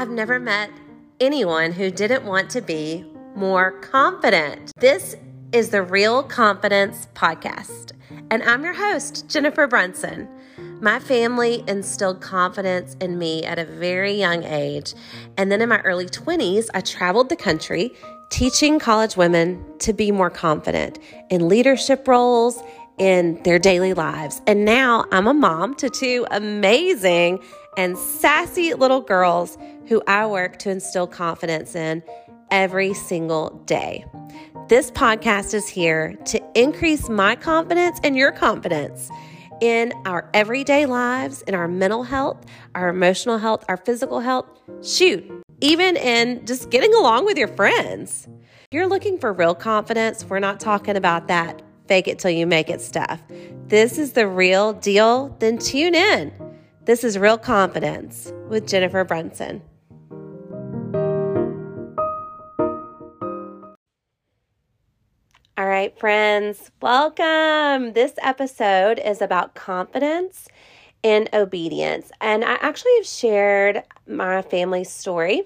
I've never met anyone who didn't want to be more confident. This is the Real Confidence Podcast, and I'm your host, Jennifer Brunson. My family instilled confidence in me at a very young age. And then in my early 20s, I traveled the country teaching college women to be more confident in leadership roles in their daily lives. And now I'm a mom to two amazing and sassy little girls who I work to instill confidence in every single day. This podcast is here to increase my confidence and your confidence in our everyday lives, in our mental health, our emotional health, our physical health. Shoot, even in just getting along with your friends. You're looking for real confidence. We're not talking about that fake it till you make it stuff. This is the real deal. Then tune in. This is Real Confidence with Jennifer Brunson. All right, friends, welcome. This episode is about confidence and obedience. And I actually have shared my family story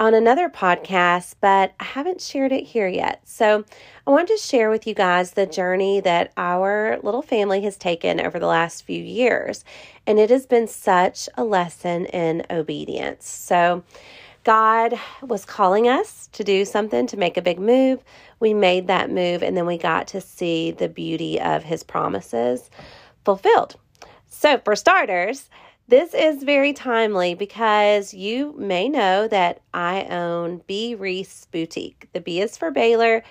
on another podcast, but I haven't shared it here yet. So I wanted to share with you guys the journey that our little family has taken over the last few years. And it has been such a lesson in obedience. So God was calling us to do something, to make a big move. We made that move, and then we got to see the beauty of His promises fulfilled. So, for starters, this is very timely because you may know that I own B. Reese Boutique. The B is for Baylor.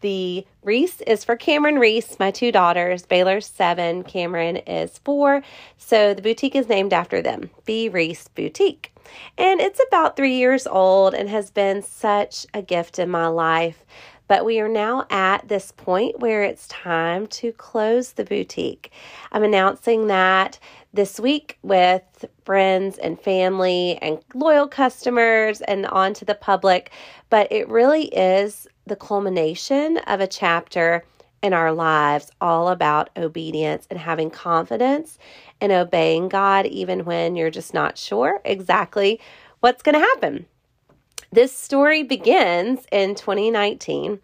The Reese is for Cameron Reese, my two daughters. Baylor's seven, Cameron is four. So the boutique is named after them, B. Reese Boutique. And it's about three years old and has been such a gift in my life. But we are now at this point where it's time to close the boutique. I'm announcing that this week with friends and family and loyal customers and on to the public. But it really is the culmination of a chapter in our lives all about obedience and having confidence and obeying God, even when you're just not sure exactly what's going to happen. This story begins in 2019.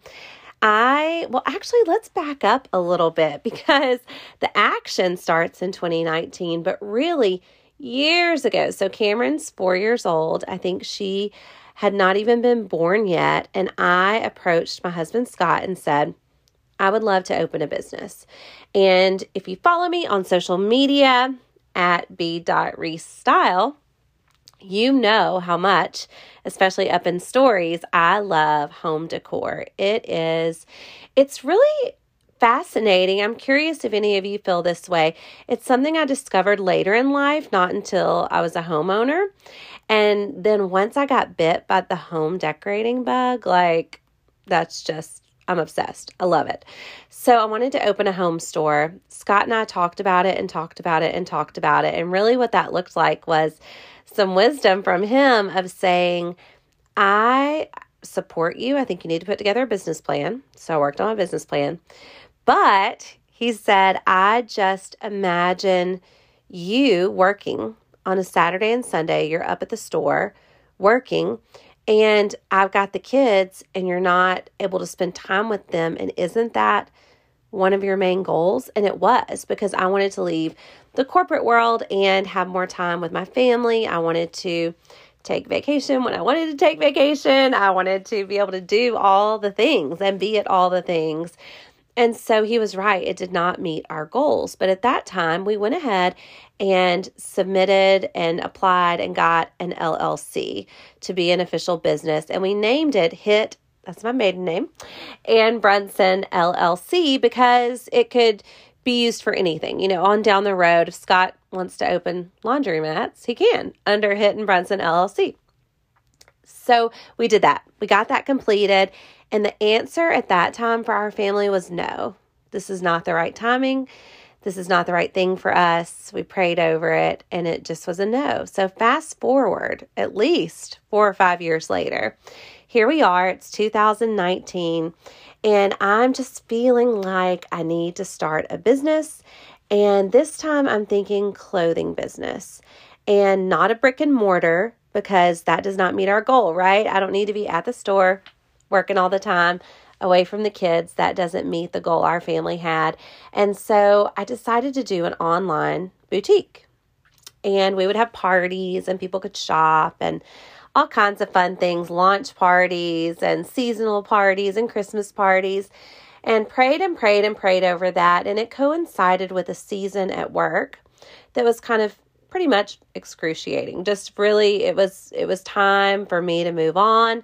I, well, actually, let's back up a little bit because the action starts in 2019, but really years ago. So Cameron's four years old. I think she had not even been born yet. And I approached my husband, Scott, and said, I would love to open a business. And if you follow me on social media at b.reestyle, you know how much, especially up in stories, I love home decor. It is, it's really fascinating. I'm curious if any of you feel this way. It's something I discovered later in life, not until I was a homeowner. And then once I got bit by the home decorating bug, like that's just I'm obsessed. I love it. So I wanted to open a home store. Scott and I talked about it and talked about it and talked about it. And really, what that looked like was some wisdom from him of saying, I support you. I think you need to put together a business plan. So I worked on a business plan. But he said, I just imagine you working on a Saturday and Sunday. You're up at the store working and I've got the kids and you're not able to spend time with them. And isn't that one of your main goals? And it was because I wanted to leave the corporate world and have more time with my family. I wanted to take vacation when I wanted to take vacation. I wanted to be able to do all the things and be at all the things and so he was right. It did not meet our goals. But at that time, we went ahead and submitted and applied and got an LLC to be an official business. And we named it HIT, that's my maiden name, and Brunson LLC because it could be used for anything. You know, on down the road, if Scott wants to open laundromats, he can under HIT and Brunson LLC. So we did that. We got that completed. And the answer at that time for our family was no. This is not the right timing. This is not the right thing for us. We prayed over it and it just was a no. So, fast forward at least four or five years later, here we are. It's 2019, and I'm just feeling like I need to start a business. And this time I'm thinking clothing business and not a brick and mortar because that does not meet our goal, right? I don't need to be at the store working all the time away from the kids. That doesn't meet the goal our family had. And so I decided to do an online boutique. And we would have parties and people could shop and all kinds of fun things launch parties and seasonal parties and Christmas parties. And prayed and prayed and prayed over that. And it coincided with a season at work that was kind of pretty much excruciating. Just really it was it was time for me to move on.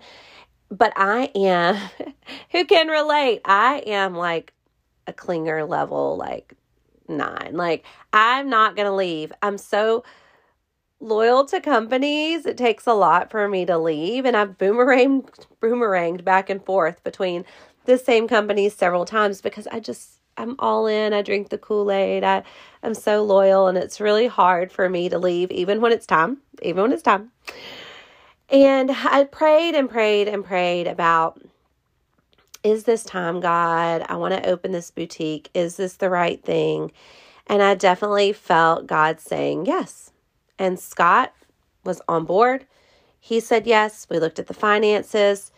But I am who can relate? I am like a clinger level like 9. Like I'm not to leave. I'm so loyal to companies. It takes a lot for me to leave and I've boomeranged boomeranged back and forth between the same companies several times because I just I'm all in. I drink the Kool-Aid. I I'm so loyal and it's really hard for me to leave even when it's time, even when it's time. And I prayed and prayed and prayed about is this time, God? I want to open this boutique. Is this the right thing? And I definitely felt God saying yes. And Scott was on board. He said yes. We looked at the finances,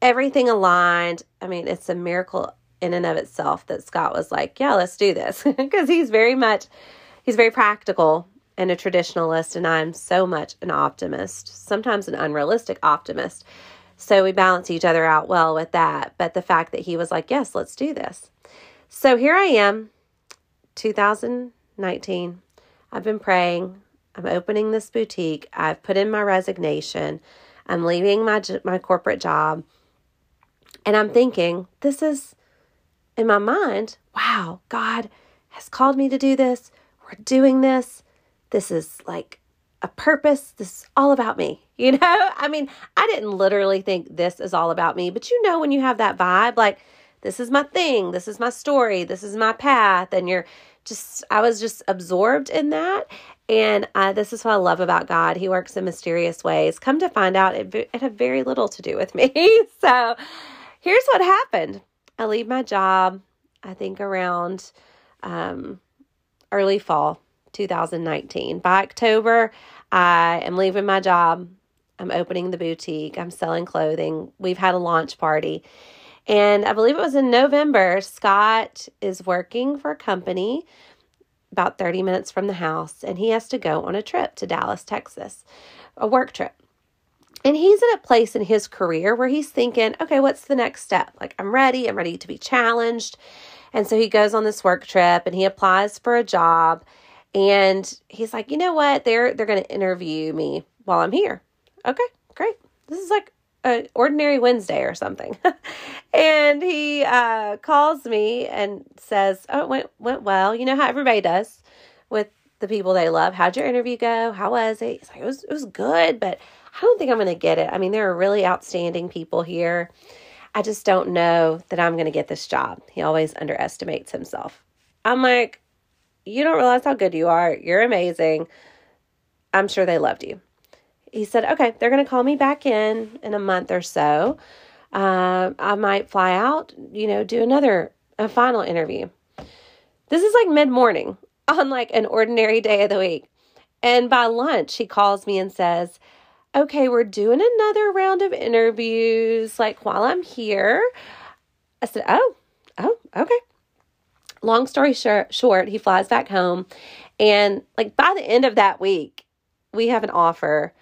everything aligned. I mean, it's a miracle in and of itself that Scott was like, yeah, let's do this. Because he's very much, he's very practical and a traditionalist, and I'm so much an optimist, sometimes an unrealistic optimist. So we balance each other out well with that. But the fact that he was like, yes, let's do this. So here I am, 2019. I've been praying. I'm opening this boutique. I've put in my resignation. I'm leaving my my corporate job. And I'm thinking, this is in my mind, wow, God has called me to do this. We're doing this. This is like a purpose. This is all about me. You know, I mean, I didn't literally think this is all about me, but you know, when you have that vibe, like, this is my thing, this is my story, this is my path, and you're just, I was just absorbed in that. And uh, this is what I love about God. He works in mysterious ways. Come to find out, it, it had very little to do with me. so here's what happened I leave my job, I think around um, early fall 2019. By October, I am leaving my job. I'm opening the boutique. I'm selling clothing. We've had a launch party. And I believe it was in November. Scott is working for a company about 30 minutes from the house, and he has to go on a trip to Dallas, Texas, a work trip. And he's at a place in his career where he's thinking, okay, what's the next step? Like, I'm ready. I'm ready to be challenged. And so he goes on this work trip and he applies for a job. And he's like, you know what? They're they're going to interview me while I'm here. Okay, great. This is like an ordinary Wednesday or something. and he uh, calls me and says, "Oh, it went went well. You know how everybody does with the people they love. How'd your interview go? How was it?" He's like, "It was it was good, but I don't think I'm going to get it. I mean, there are really outstanding people here. I just don't know that I'm going to get this job. He always underestimates himself. I'm like, you don't realize how good you are. You're amazing. I'm sure they loved you. He said, okay, they're going to call me back in in a month or so. Uh, I might fly out, you know, do another, a final interview. This is like mid morning on like an ordinary day of the week. And by lunch, he calls me and says, okay, we're doing another round of interviews, like while I'm here. I said, oh, oh, okay. Long story short, short, he flies back home. And like by the end of that week, we have an offer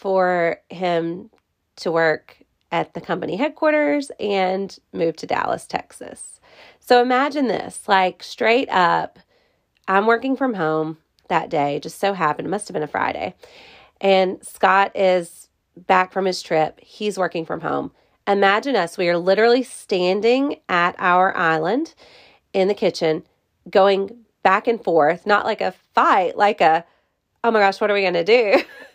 for him to work at the company headquarters and move to Dallas, Texas. So imagine this like straight up, I'm working from home that day, just so happened, it must have been a Friday. And Scott is back from his trip. He's working from home. Imagine us. We are literally standing at our island in the kitchen, going back and forth, not like a fight, like a, oh my gosh, what are we going to do?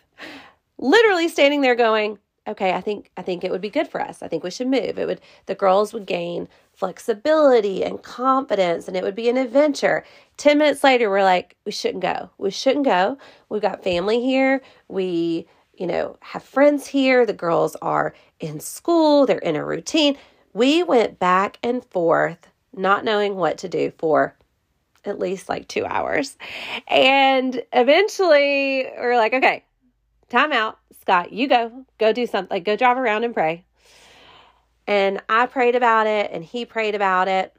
literally standing there going, okay, I think I think it would be good for us. I think we should move. It would the girls would gain flexibility and confidence and it would be an adventure. 10 minutes later we're like we shouldn't go. We shouldn't go. We've got family here. We, you know, have friends here. The girls are in school, they're in a routine. We went back and forth not knowing what to do for at least like 2 hours. And eventually we're like, okay, time out. Scott, you go. Go do something. Like, go drive around and pray. And I prayed about it, and he prayed about it.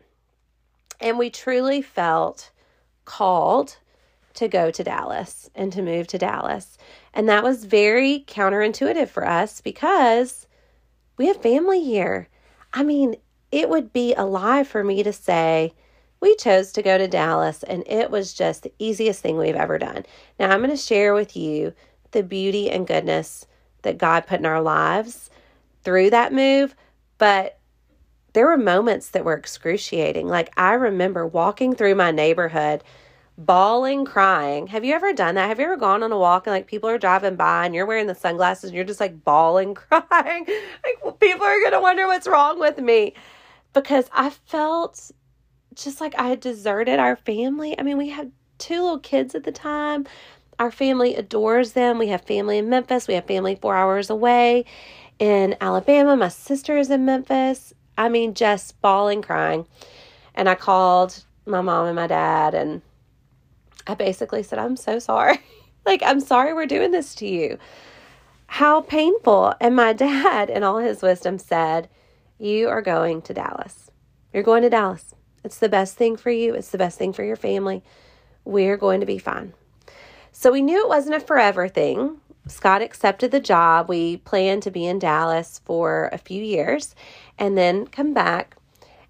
And we truly felt called to go to Dallas and to move to Dallas. And that was very counterintuitive for us because we have family here. I mean, it would be a lie for me to say, we chose to go to Dallas and it was just the easiest thing we've ever done. Now, I'm going to share with you the beauty and goodness that God put in our lives through that move, but there were moments that were excruciating. Like, I remember walking through my neighborhood bawling, crying. Have you ever done that? Have you ever gone on a walk and like people are driving by and you're wearing the sunglasses and you're just like bawling, crying? like, well, people are going to wonder what's wrong with me because I felt just like I had deserted our family. I mean, we had two little kids at the time. Our family adores them. We have family in Memphis. We have family four hours away in Alabama. My sister is in Memphis. I mean, just bawling, crying. And I called my mom and my dad, and I basically said, I'm so sorry. like, I'm sorry we're doing this to you. How painful. And my dad, in all his wisdom, said, You are going to Dallas. You're going to Dallas. It's the best thing for you, it's the best thing for your family. We're going to be fine. So we knew it wasn't a forever thing. Scott accepted the job. We planned to be in Dallas for a few years and then come back.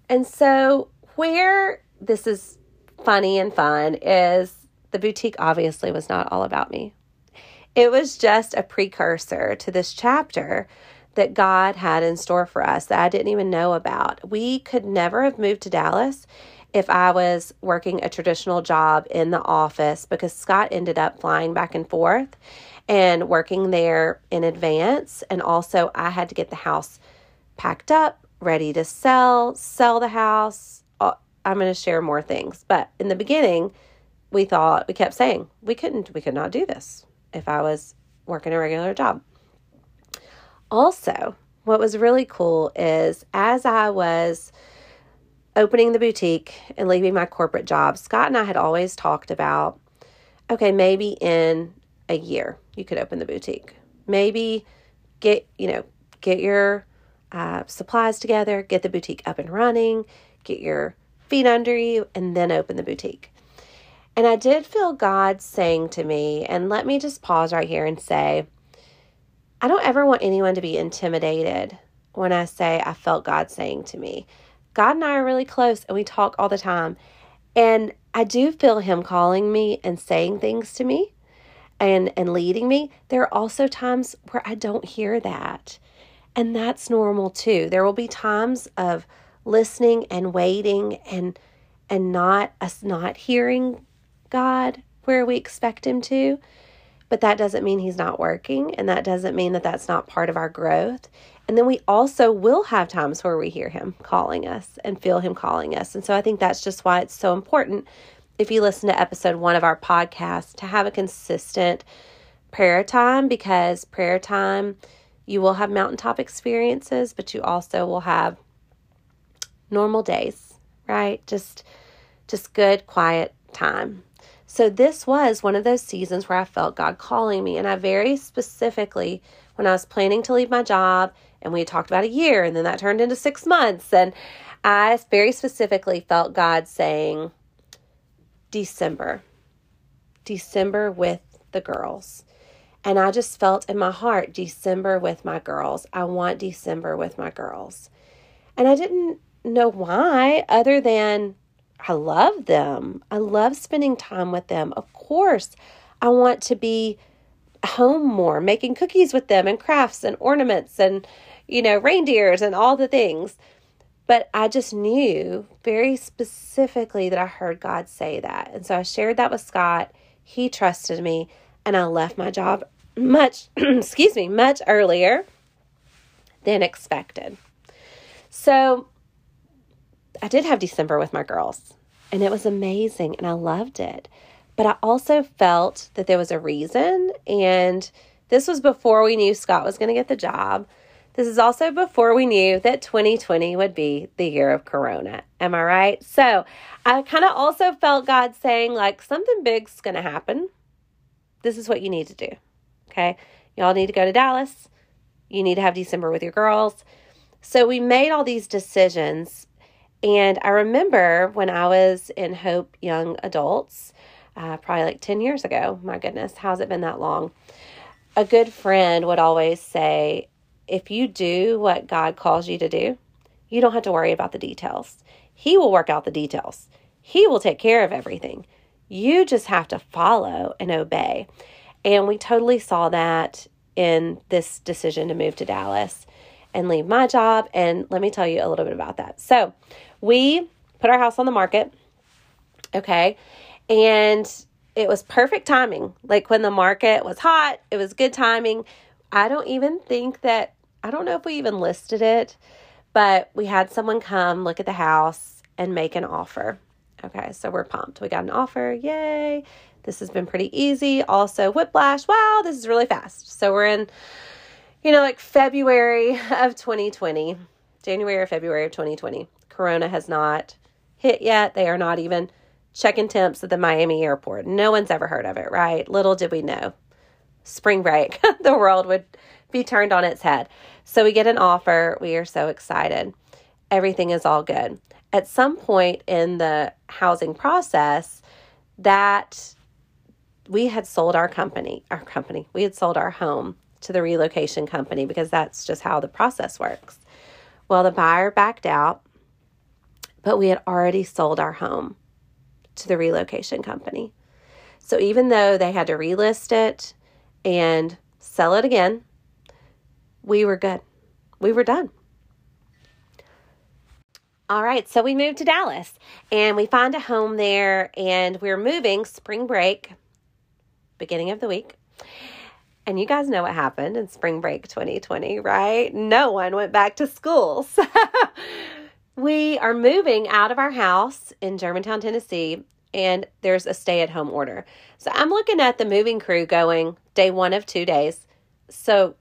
And so, where this is funny and fun is the boutique obviously was not all about me. It was just a precursor to this chapter that God had in store for us that I didn't even know about. We could never have moved to Dallas if I was working a traditional job in the office because Scott ended up flying back and forth and working there in advance. And also, I had to get the house packed up, ready to sell, sell the house. Uh, I'm going to share more things. But in the beginning, we thought, we kept saying, we couldn't, we could not do this if I was working a regular job. Also, what was really cool is as I was opening the boutique and leaving my corporate job, Scott and I had always talked about okay, maybe in a year you could open the boutique. Maybe get, you know, get your uh, supplies together, get the boutique up and running, get your feet under you, and then open the boutique. And I did feel God saying to me, and let me just pause right here and say, I don't ever want anyone to be intimidated when I say I felt God saying to me. God and I are really close and we talk all the time. And I do feel Him calling me and saying things to me and, and leading me. There are also times where I don't hear that. And that's normal too. There will be times of listening and waiting and and not us not hearing God where we expect him to. But that doesn't mean he's not working, and that doesn't mean that that's not part of our growth. And then we also will have times where we hear him calling us and feel him calling us. And so I think that's just why it's so important if you listen to episode one of our podcast to have a consistent prayer time because prayer time, you will have mountaintop experiences, but you also will have normal days, right? Just just good quiet time. So this was one of those seasons where I felt God calling me. And I very specifically, when I was planning to leave my job, and we had talked about a year, and then that turned into six months, and I very specifically felt God saying, December, December with the girls. And I just felt in my heart, December with my girls. I want December with my girls. And I didn't know why, other than I love them. I love spending time with them. Of course, I want to be home more, making cookies with them and crafts and ornaments and, you know, reindeers and all the things. But I just knew very specifically that I heard God say that. And so I shared that with Scott. He trusted me and I left my job much, excuse me, much earlier than expected. So I did have December with my girls, and it was amazing, and I loved it. But I also felt that there was a reason, and this was before we knew Scott was going to get the job. This is also before we knew that 2020 would be the year of Corona. Am I right? So I kind of also felt God saying, like, something big's going to happen. This is what you need to do. Okay. Y'all need to go to Dallas. You need to have December with your girls. So we made all these decisions. And I remember when I was in Hope Young Adults, uh, probably like 10 years ago. My goodness, how's it been that long? A good friend would always say, if you do what God calls you to do, you don't have to worry about the details. He will work out the details, He will take care of everything. You just have to follow and obey. And we totally saw that in this decision to move to Dallas and leave my job. And let me tell you a little bit about that. So, we put our house on the market. Okay. And it was perfect timing. Like when the market was hot, it was good timing. I don't even think that, I don't know if we even listed it, but we had someone come look at the house and make an offer. Okay, so we're pumped. We got an offer. Yay. This has been pretty easy. Also, whiplash. Wow, this is really fast. So we're in, you know, like February of 2020, January or February of 2020. Corona has not hit yet. They are not even checking temps at the Miami airport. No one's ever heard of it, right? Little did we know. Spring break, the world would be turned on its head. So we get an offer. We are so excited. Everything is all good. At some point in the housing process, that we had sold our company, our company, we had sold our home to the relocation company because that's just how the process works. Well, the buyer backed out, but we had already sold our home to the relocation company. So even though they had to relist it and sell it again, we were good. We were done. All right, so we moved to Dallas and we found a home there and we're moving spring break, beginning of the week. And you guys know what happened in spring break 2020, right? No one went back to school. So we are moving out of our house in Germantown, Tennessee, and there's a stay at home order. So I'm looking at the moving crew going day one of two days. So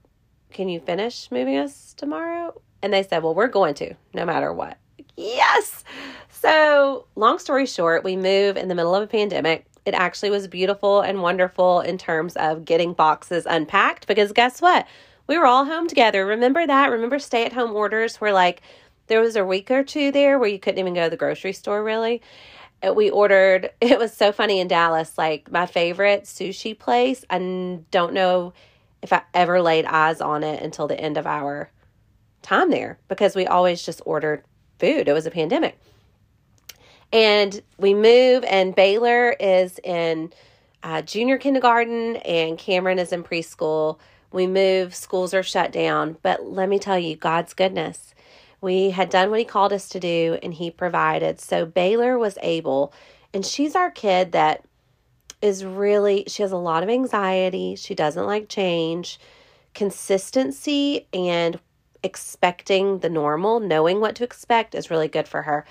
can you finish moving us tomorrow? And they said, well, we're going to no matter what. Yes. So, long story short, we move in the middle of a pandemic. It actually was beautiful and wonderful in terms of getting boxes unpacked because guess what? We were all home together. Remember that? Remember stay at home orders where like there was a week or two there where you couldn't even go to the grocery store really. We ordered, it was so funny in Dallas, like my favorite sushi place. I don't know if I ever laid eyes on it until the end of our time there because we always just ordered food. It was a pandemic. And we move, and Baylor is in uh, junior kindergarten, and Cameron is in preschool. We move, schools are shut down. But let me tell you, God's goodness. We had done what He called us to do, and He provided. So Baylor was able, and she's our kid that is really, she has a lot of anxiety. She doesn't like change. Consistency and expecting the normal, knowing what to expect is really good for her.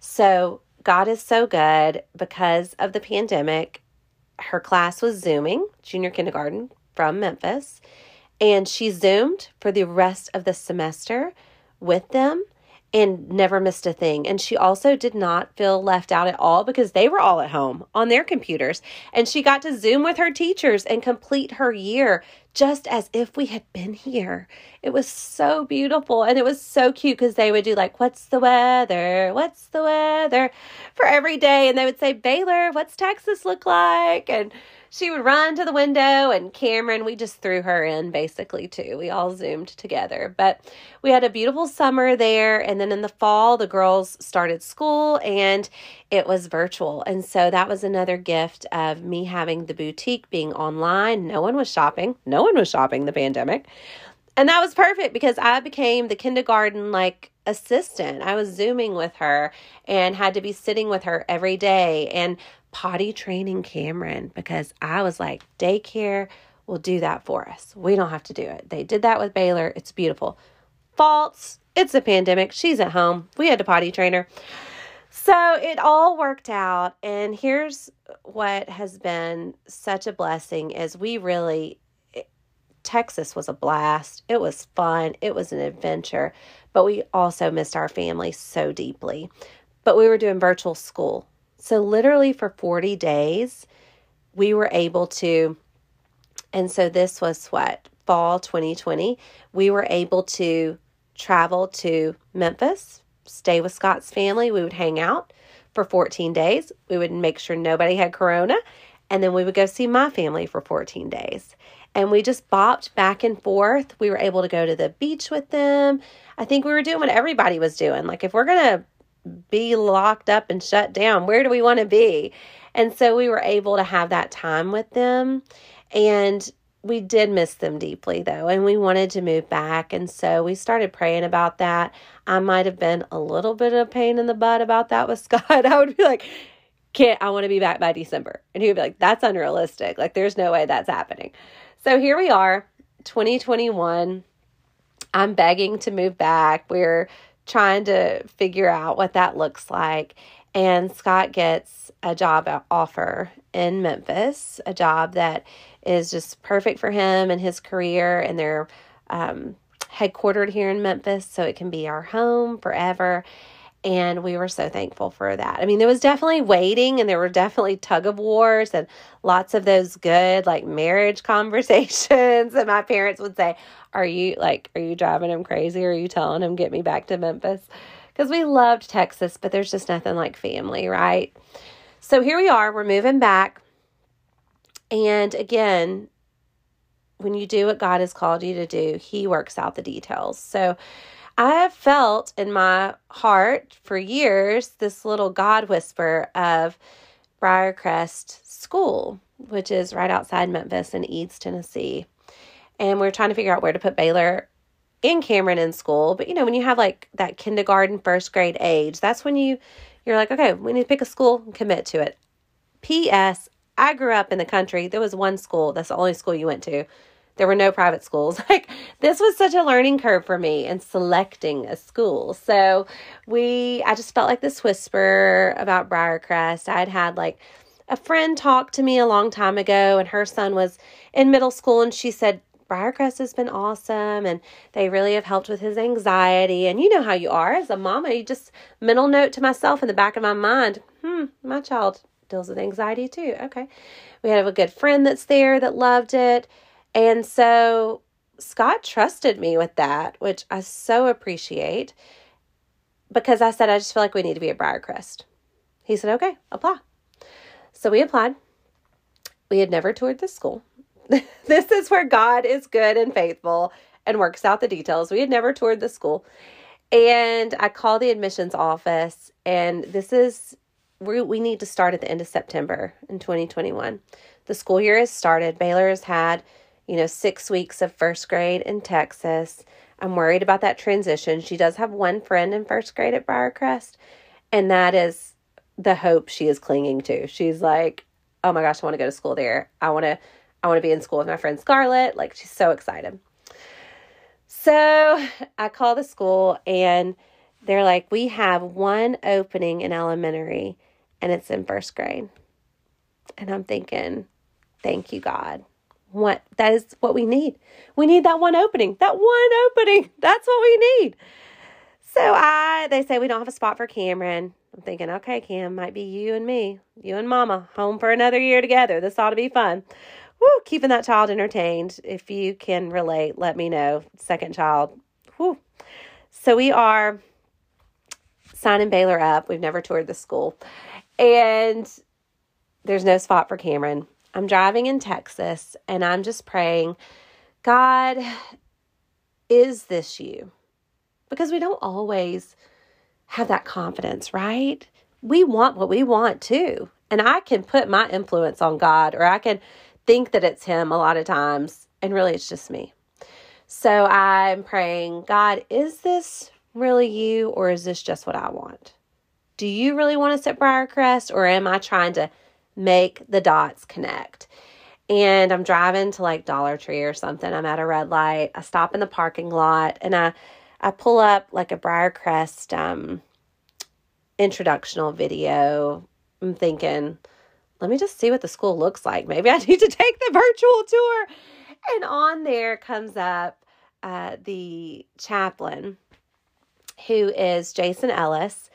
So, God is so good because of the pandemic. Her class was Zooming, junior kindergarten from Memphis, and she Zoomed for the rest of the semester with them and never missed a thing. And she also did not feel left out at all because they were all at home on their computers. And she got to Zoom with her teachers and complete her year just as if we had been here. It was so beautiful and it was so cute because they would do like, What's the weather? What's the weather? for every day. And they would say, Baylor, what's Texas look like? And she would run to the window and Cameron, we just threw her in basically too. We all zoomed together. But we had a beautiful summer there. And then in the fall, the girls started school and it was virtual. And so that was another gift of me having the boutique being online. No one was shopping, no one was shopping the pandemic. And that was perfect because I became the kindergarten like assistant. I was Zooming with her and had to be sitting with her every day. And potty training Cameron because I was like, daycare will do that for us. We don't have to do it. They did that with Baylor. It's beautiful. False. It's a pandemic. She's at home. We had to potty train her. So it all worked out. And here's what has been such a blessing is we really Texas was a blast. It was fun. It was an adventure, but we also missed our family so deeply. But we were doing virtual school. So, literally for 40 days, we were able to, and so this was what, fall 2020, we were able to travel to Memphis, stay with Scott's family. We would hang out for 14 days. We would make sure nobody had corona, and then we would go see my family for 14 days. And we just bopped back and forth. We were able to go to the beach with them. I think we were doing what everybody was doing. Like, if we're going to be locked up and shut down, where do we want to be? And so we were able to have that time with them. And we did miss them deeply though and we wanted to move back and so we started praying about that. I might have been a little bit of pain in the butt about that with scott. I would be like can't i want to be back by december. And he would be like that's unrealistic. Like there's no way that's happening. So here we are 2021 i'm begging to move back. We're trying to figure out what that looks like and scott gets a job offer in memphis a job that is just perfect for him and his career. And they're um, headquartered here in Memphis, so it can be our home forever. And we were so thankful for that. I mean, there was definitely waiting and there were definitely tug of wars and lots of those good like marriage conversations. And my parents would say, Are you like, are you driving him crazy? Are you telling him, get me back to Memphis? Because we loved Texas, but there's just nothing like family, right? So here we are, we're moving back. And again, when you do what God has called you to do, He works out the details. So I have felt in my heart for years this little God whisper of Briarcrest School, which is right outside Memphis in Eads, Tennessee. And we're trying to figure out where to put Baylor and Cameron in school. But you know, when you have like that kindergarten, first grade age, that's when you you're like, okay, we need to pick a school and commit to it. P.S. I grew up in the country. There was one school, that's the only school you went to. There were no private schools. Like this was such a learning curve for me in selecting a school. So we I just felt like this whisper about Briarcrest. I'd had like a friend talk to me a long time ago and her son was in middle school and she said Briarcrest has been awesome and they really have helped with his anxiety. And you know how you are as a mama, you just mental note to myself in the back of my mind, hmm, my child deals with anxiety too. Okay. We have a good friend that's there that loved it. And so Scott trusted me with that, which I so appreciate because I said, I just feel like we need to be at Briarcrest. He said, okay, apply. So we applied. We had never toured the school. this is where God is good and faithful and works out the details. We had never toured the school. And I called the admissions office, and this is we, we need to start at the end of September in 2021. The school year has started. Baylor has had, you know, six weeks of first grade in Texas. I'm worried about that transition. She does have one friend in first grade at Briarcrest, and that is the hope she is clinging to. She's like, "Oh my gosh, I want to go to school there. I want to I want to be in school with my friend Scarlett." Like she's so excited. So, I call the school and they're like, "We have one opening in elementary and it's in first grade. And I'm thinking, thank you, God. What that is what we need. We need that one opening. That one opening. That's what we need. So I they say we don't have a spot for Cameron. I'm thinking, okay, Cam, might be you and me, you and mama, home for another year together. This ought to be fun. Woo, keeping that child entertained. If you can relate, let me know. Second child. Woo. So we are signing Baylor up. We've never toured the school. And there's no spot for Cameron. I'm driving in Texas and I'm just praying, God, is this you? Because we don't always have that confidence, right? We want what we want too. And I can put my influence on God or I can think that it's Him a lot of times, and really it's just me. So I'm praying, God, is this really you or is this just what I want? do you really want to sit Briarcrest or am I trying to make the dots connect? And I'm driving to like Dollar Tree or something. I'm at a red light. I stop in the parking lot and I I pull up like a Briarcrest um introductional video. I'm thinking, let me just see what the school looks like. Maybe I need to take the virtual tour. And on there comes up uh, the chaplain, who is Jason Ellis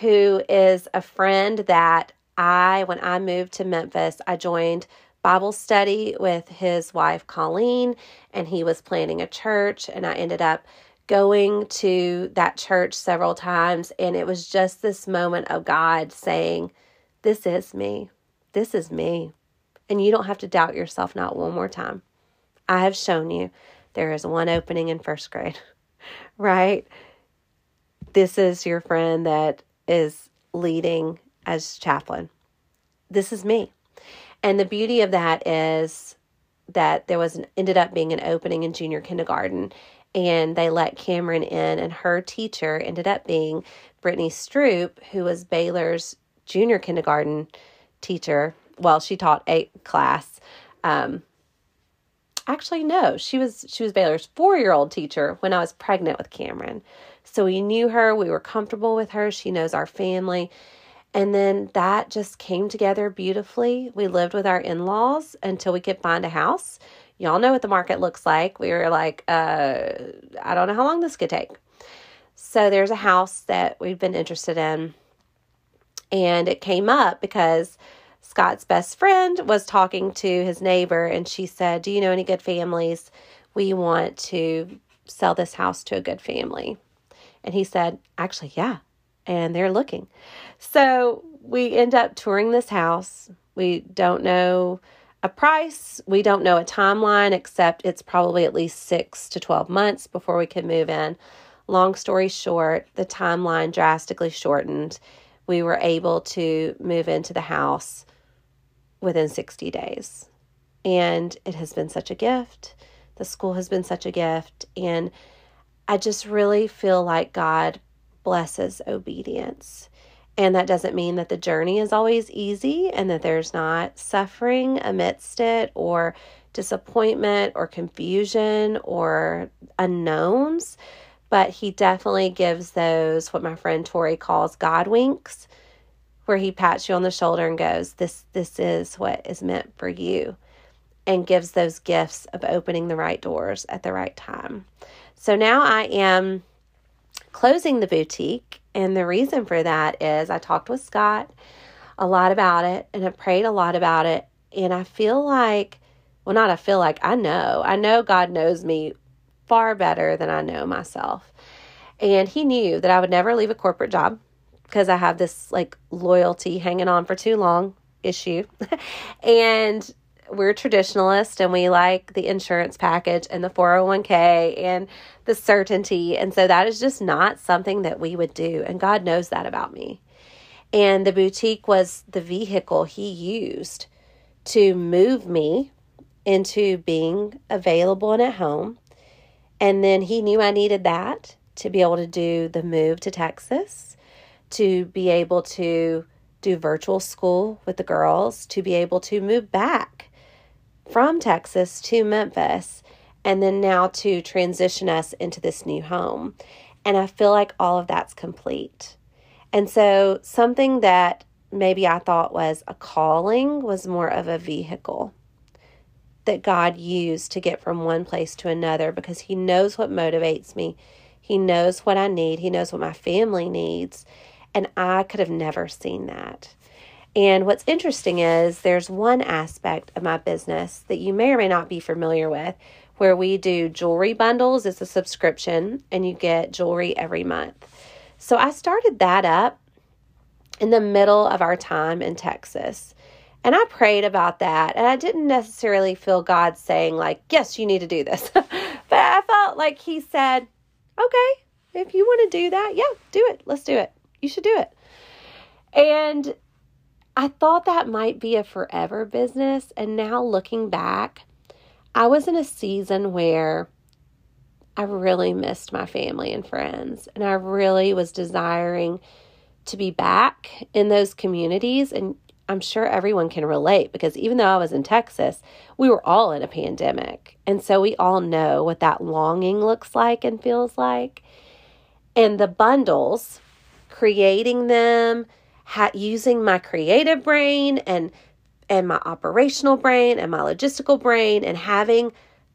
who is a friend that I, when I moved to Memphis, I joined Bible study with his wife Colleen, and he was planning a church. And I ended up going to that church several times, and it was just this moment of God saying, This is me. This is me. And you don't have to doubt yourself not one more time. I have shown you there is one opening in first grade, right? This is your friend that is leading as chaplain. This is me. And the beauty of that is that there was an, ended up being an opening in junior kindergarten and they let Cameron in and her teacher ended up being Brittany Stroop who was Baylor's junior kindergarten teacher well she taught a class um, actually no she was she was Baylor's 4-year-old teacher when I was pregnant with Cameron so we knew her we were comfortable with her she knows our family and then that just came together beautifully. We lived with our in laws until we could find a house. Y'all know what the market looks like. We were like, uh, I don't know how long this could take. So there's a house that we've been interested in. And it came up because Scott's best friend was talking to his neighbor, and she said, Do you know any good families? We want to sell this house to a good family. And he said, Actually, yeah, and they're looking. So we end up touring this house. We don't know a price, we don't know a timeline, except it's probably at least six to 12 months before we can move in. Long story short, the timeline drastically shortened. We were able to move into the house within 60 days. And it has been such a gift. The school has been such a gift. And I just really feel like God blesses obedience. And that doesn't mean that the journey is always easy and that there's not suffering amidst it or disappointment or confusion or unknowns. But he definitely gives those what my friend Tori calls God winks, where he pats you on the shoulder and goes, This this is what is meant for you and gives those gifts of opening the right doors at the right time. So now I am closing the boutique. And the reason for that is I talked with Scott a lot about it and I prayed a lot about it. And I feel like, well, not I feel like, I know, I know God knows me far better than I know myself. And He knew that I would never leave a corporate job because I have this like loyalty hanging on for too long issue. and we're traditionalist and we like the insurance package and the 401k and the certainty. And so that is just not something that we would do. And God knows that about me. And the boutique was the vehicle He used to move me into being available and at home. And then He knew I needed that to be able to do the move to Texas, to be able to do virtual school with the girls, to be able to move back from Texas to Memphis and then now to transition us into this new home. And I feel like all of that's complete. And so something that maybe I thought was a calling was more of a vehicle that God used to get from one place to another because He knows what motivates me. He knows what I need. He knows what my family needs. And I could have never seen that. And what's interesting is there's one aspect of my business that you may or may not be familiar with where we do jewelry bundles. It's a subscription and you get jewelry every month. So I started that up in the middle of our time in Texas. And I prayed about that. And I didn't necessarily feel God saying, like, yes, you need to do this. but I felt like He said, okay, if you want to do that, yeah, do it. Let's do it. You should do it. And I thought that might be a forever business. And now looking back, I was in a season where I really missed my family and friends. And I really was desiring to be back in those communities. And I'm sure everyone can relate because even though I was in Texas, we were all in a pandemic. And so we all know what that longing looks like and feels like. And the bundles, creating them, ha- using my creative brain and and my operational brain and my logistical brain and having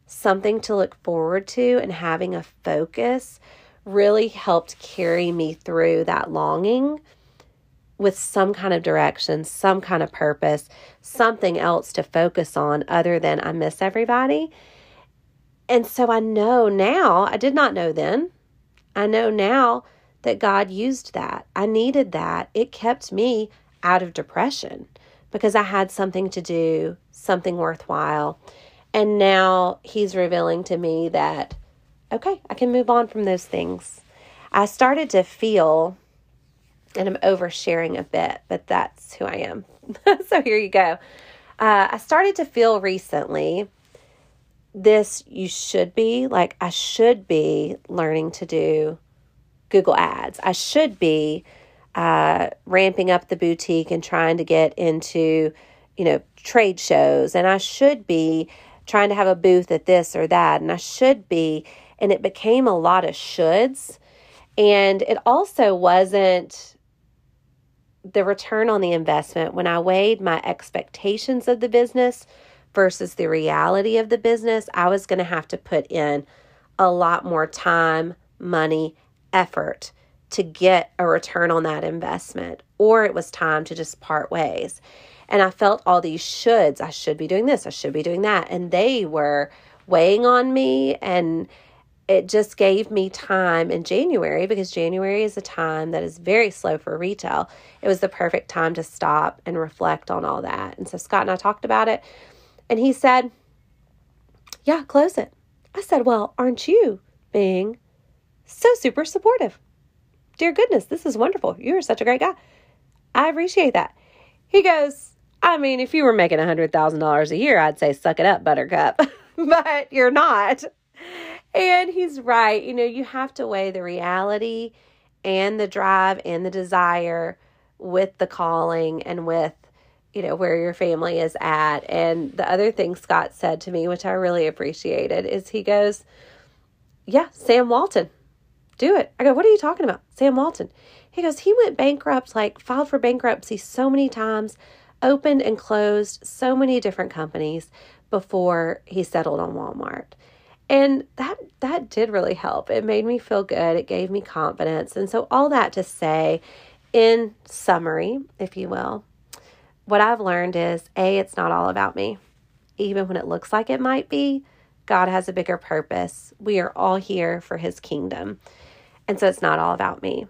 something to look forward to and having a focus really helped carry me through that longing with some kind of direction, some kind of purpose, something else to focus on other than I miss everybody. And so I know now, I did not know then. I know now that God used that. I needed that. It kept me out of depression because I had something to do, something worthwhile. And now He's revealing to me that, okay, I can move on from those things. I started to feel and I'm oversharing a bit, but that's who I am. so here you go. Uh, I started to feel recently this you should be like I should be learning to do Google Ads. I should be uh, ramping up the boutique and trying to get into, you know, trade shows, and I should be trying to have a booth at this or that, and I should be, and it became a lot of shoulds, and it also wasn't the return on the investment, when I weighed my expectations of the business versus the reality of the business, I was going to have to put in a lot more time, money, effort to get a return on that investment, or it was time to just part ways. And I felt all these shoulds. I should be doing this, I should be doing that. And they were weighing on me and it just gave me time in January because January is a time that is very slow for retail. It was the perfect time to stop and reflect on all that. And so Scott and I talked about it, and he said, Yeah, close it. I said, Well, aren't you being so super supportive? Dear goodness, this is wonderful. You're such a great guy. I appreciate that. He goes, I mean, if you were making $100,000 a year, I'd say suck it up, buttercup, but you're not. And he's right. You know, you have to weigh the reality and the drive and the desire with the calling and with, you know, where your family is at. And the other thing Scott said to me, which I really appreciated, is he goes, Yeah, Sam Walton, do it. I go, What are you talking about? Sam Walton. He goes, He went bankrupt, like filed for bankruptcy so many times, opened and closed so many different companies before he settled on Walmart and that did really help. It made me feel good. It gave me confidence. And so all that to say in summary if you will what i've learned is a it's not all about me. Even when it looks like it might be god has a bigger purpose. We are all here for his kingdom. And so it's not all about me.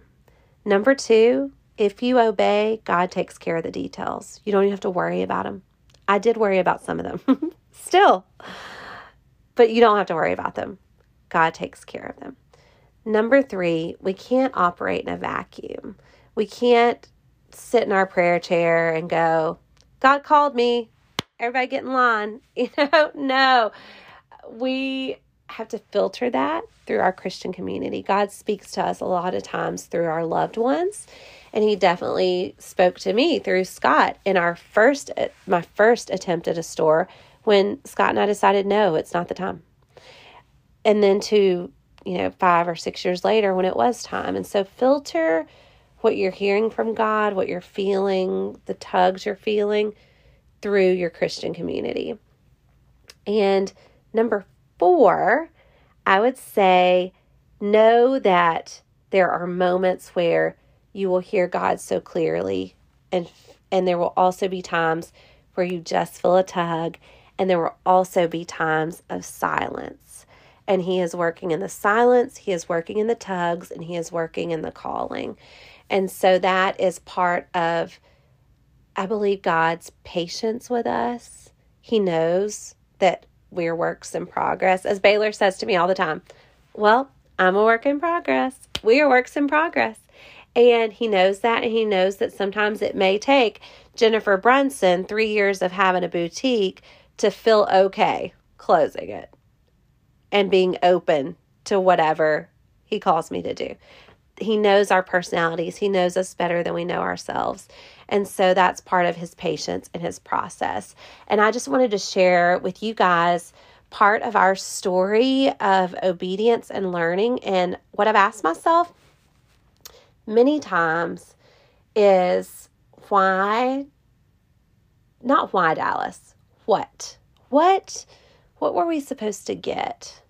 Number two if you obey god takes care of the details. You don't even have to worry about them i did worry about some of them. Still. But you don't have to worry about them. God takes care of them. Number three, we can't operate in a vacuum. We can't sit in our prayer chair and go, God called me. Everybody get in line. You know, no. We have to filter that through our Christian community. God speaks to us a lot of times through our loved ones. And he definitely spoke to me through Scott in our first my first attempt at a store when Scott and I decided, no, it's not the time. And then to, you know, five or six years later when it was time. And so filter what you're hearing from God, what you're feeling, the tugs you're feeling through your Christian community. And number four, I would say know that there are moments where you will hear God so clearly and and there will also be times where you just feel a tug and there will also be times of silence. And He is working in the silence, He is working in the tugs, and He is working in the calling. And so that is part of, I believe, God's patience with us. He knows that we're works in progress. As Baylor says to me all the time, Well, I'm a work in progress. We are works in progress. And he knows that, and he knows that sometimes it may take Jennifer Brunson three years of having a boutique to feel okay closing it and being open to whatever he calls me to do. He knows our personalities, he knows us better than we know ourselves. And so that's part of his patience and his process. And I just wanted to share with you guys part of our story of obedience and learning. And what I've asked myself many times is why, not why Dallas, what? What what were we supposed to get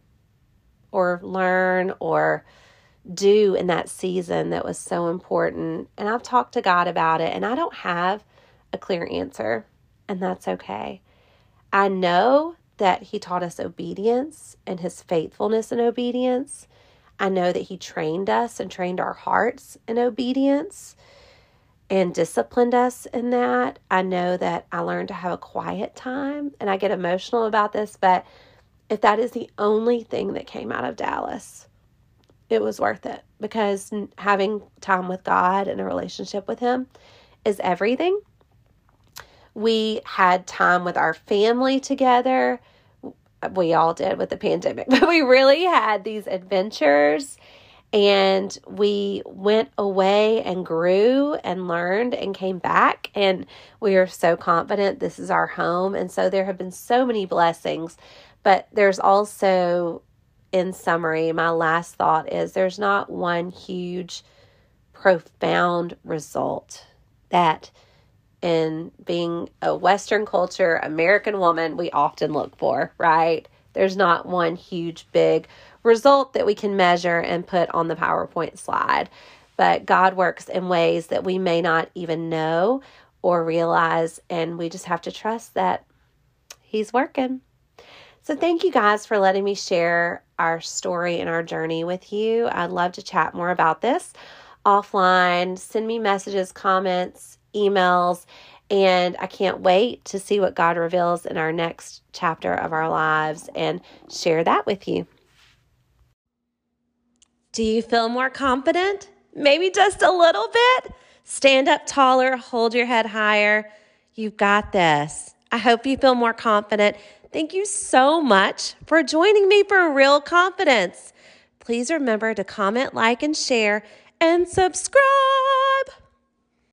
or learn or do in that season that was so important. And I've talked to God about it, and I don't have a clear answer, and that's okay. I know that He taught us obedience and His faithfulness in obedience. I know that He trained us and trained our hearts in obedience and disciplined us in that. I know that I learned to have a quiet time, and I get emotional about this, but if that is the only thing that came out of Dallas, it was worth it because having time with God and a relationship with Him is everything. We had time with our family together. We all did with the pandemic, but we really had these adventures and we went away and grew and learned and came back and we are so confident this is our home and so there have been so many blessings but there's also in summary my last thought is there's not one huge profound result that in being a western culture american woman we often look for right there's not one huge big result that we can measure and put on the PowerPoint slide. But God works in ways that we may not even know or realize, and we just have to trust that He's working. So, thank you guys for letting me share our story and our journey with you. I'd love to chat more about this offline. Send me messages, comments, emails, and I can't wait to see what God reveals in our next chapter of our lives and share that with you. Do you feel more confident? Maybe just a little bit? Stand up taller, hold your head higher. You've got this. I hope you feel more confident. Thank you so much for joining me for Real Confidence. Please remember to comment, like, and share, and subscribe.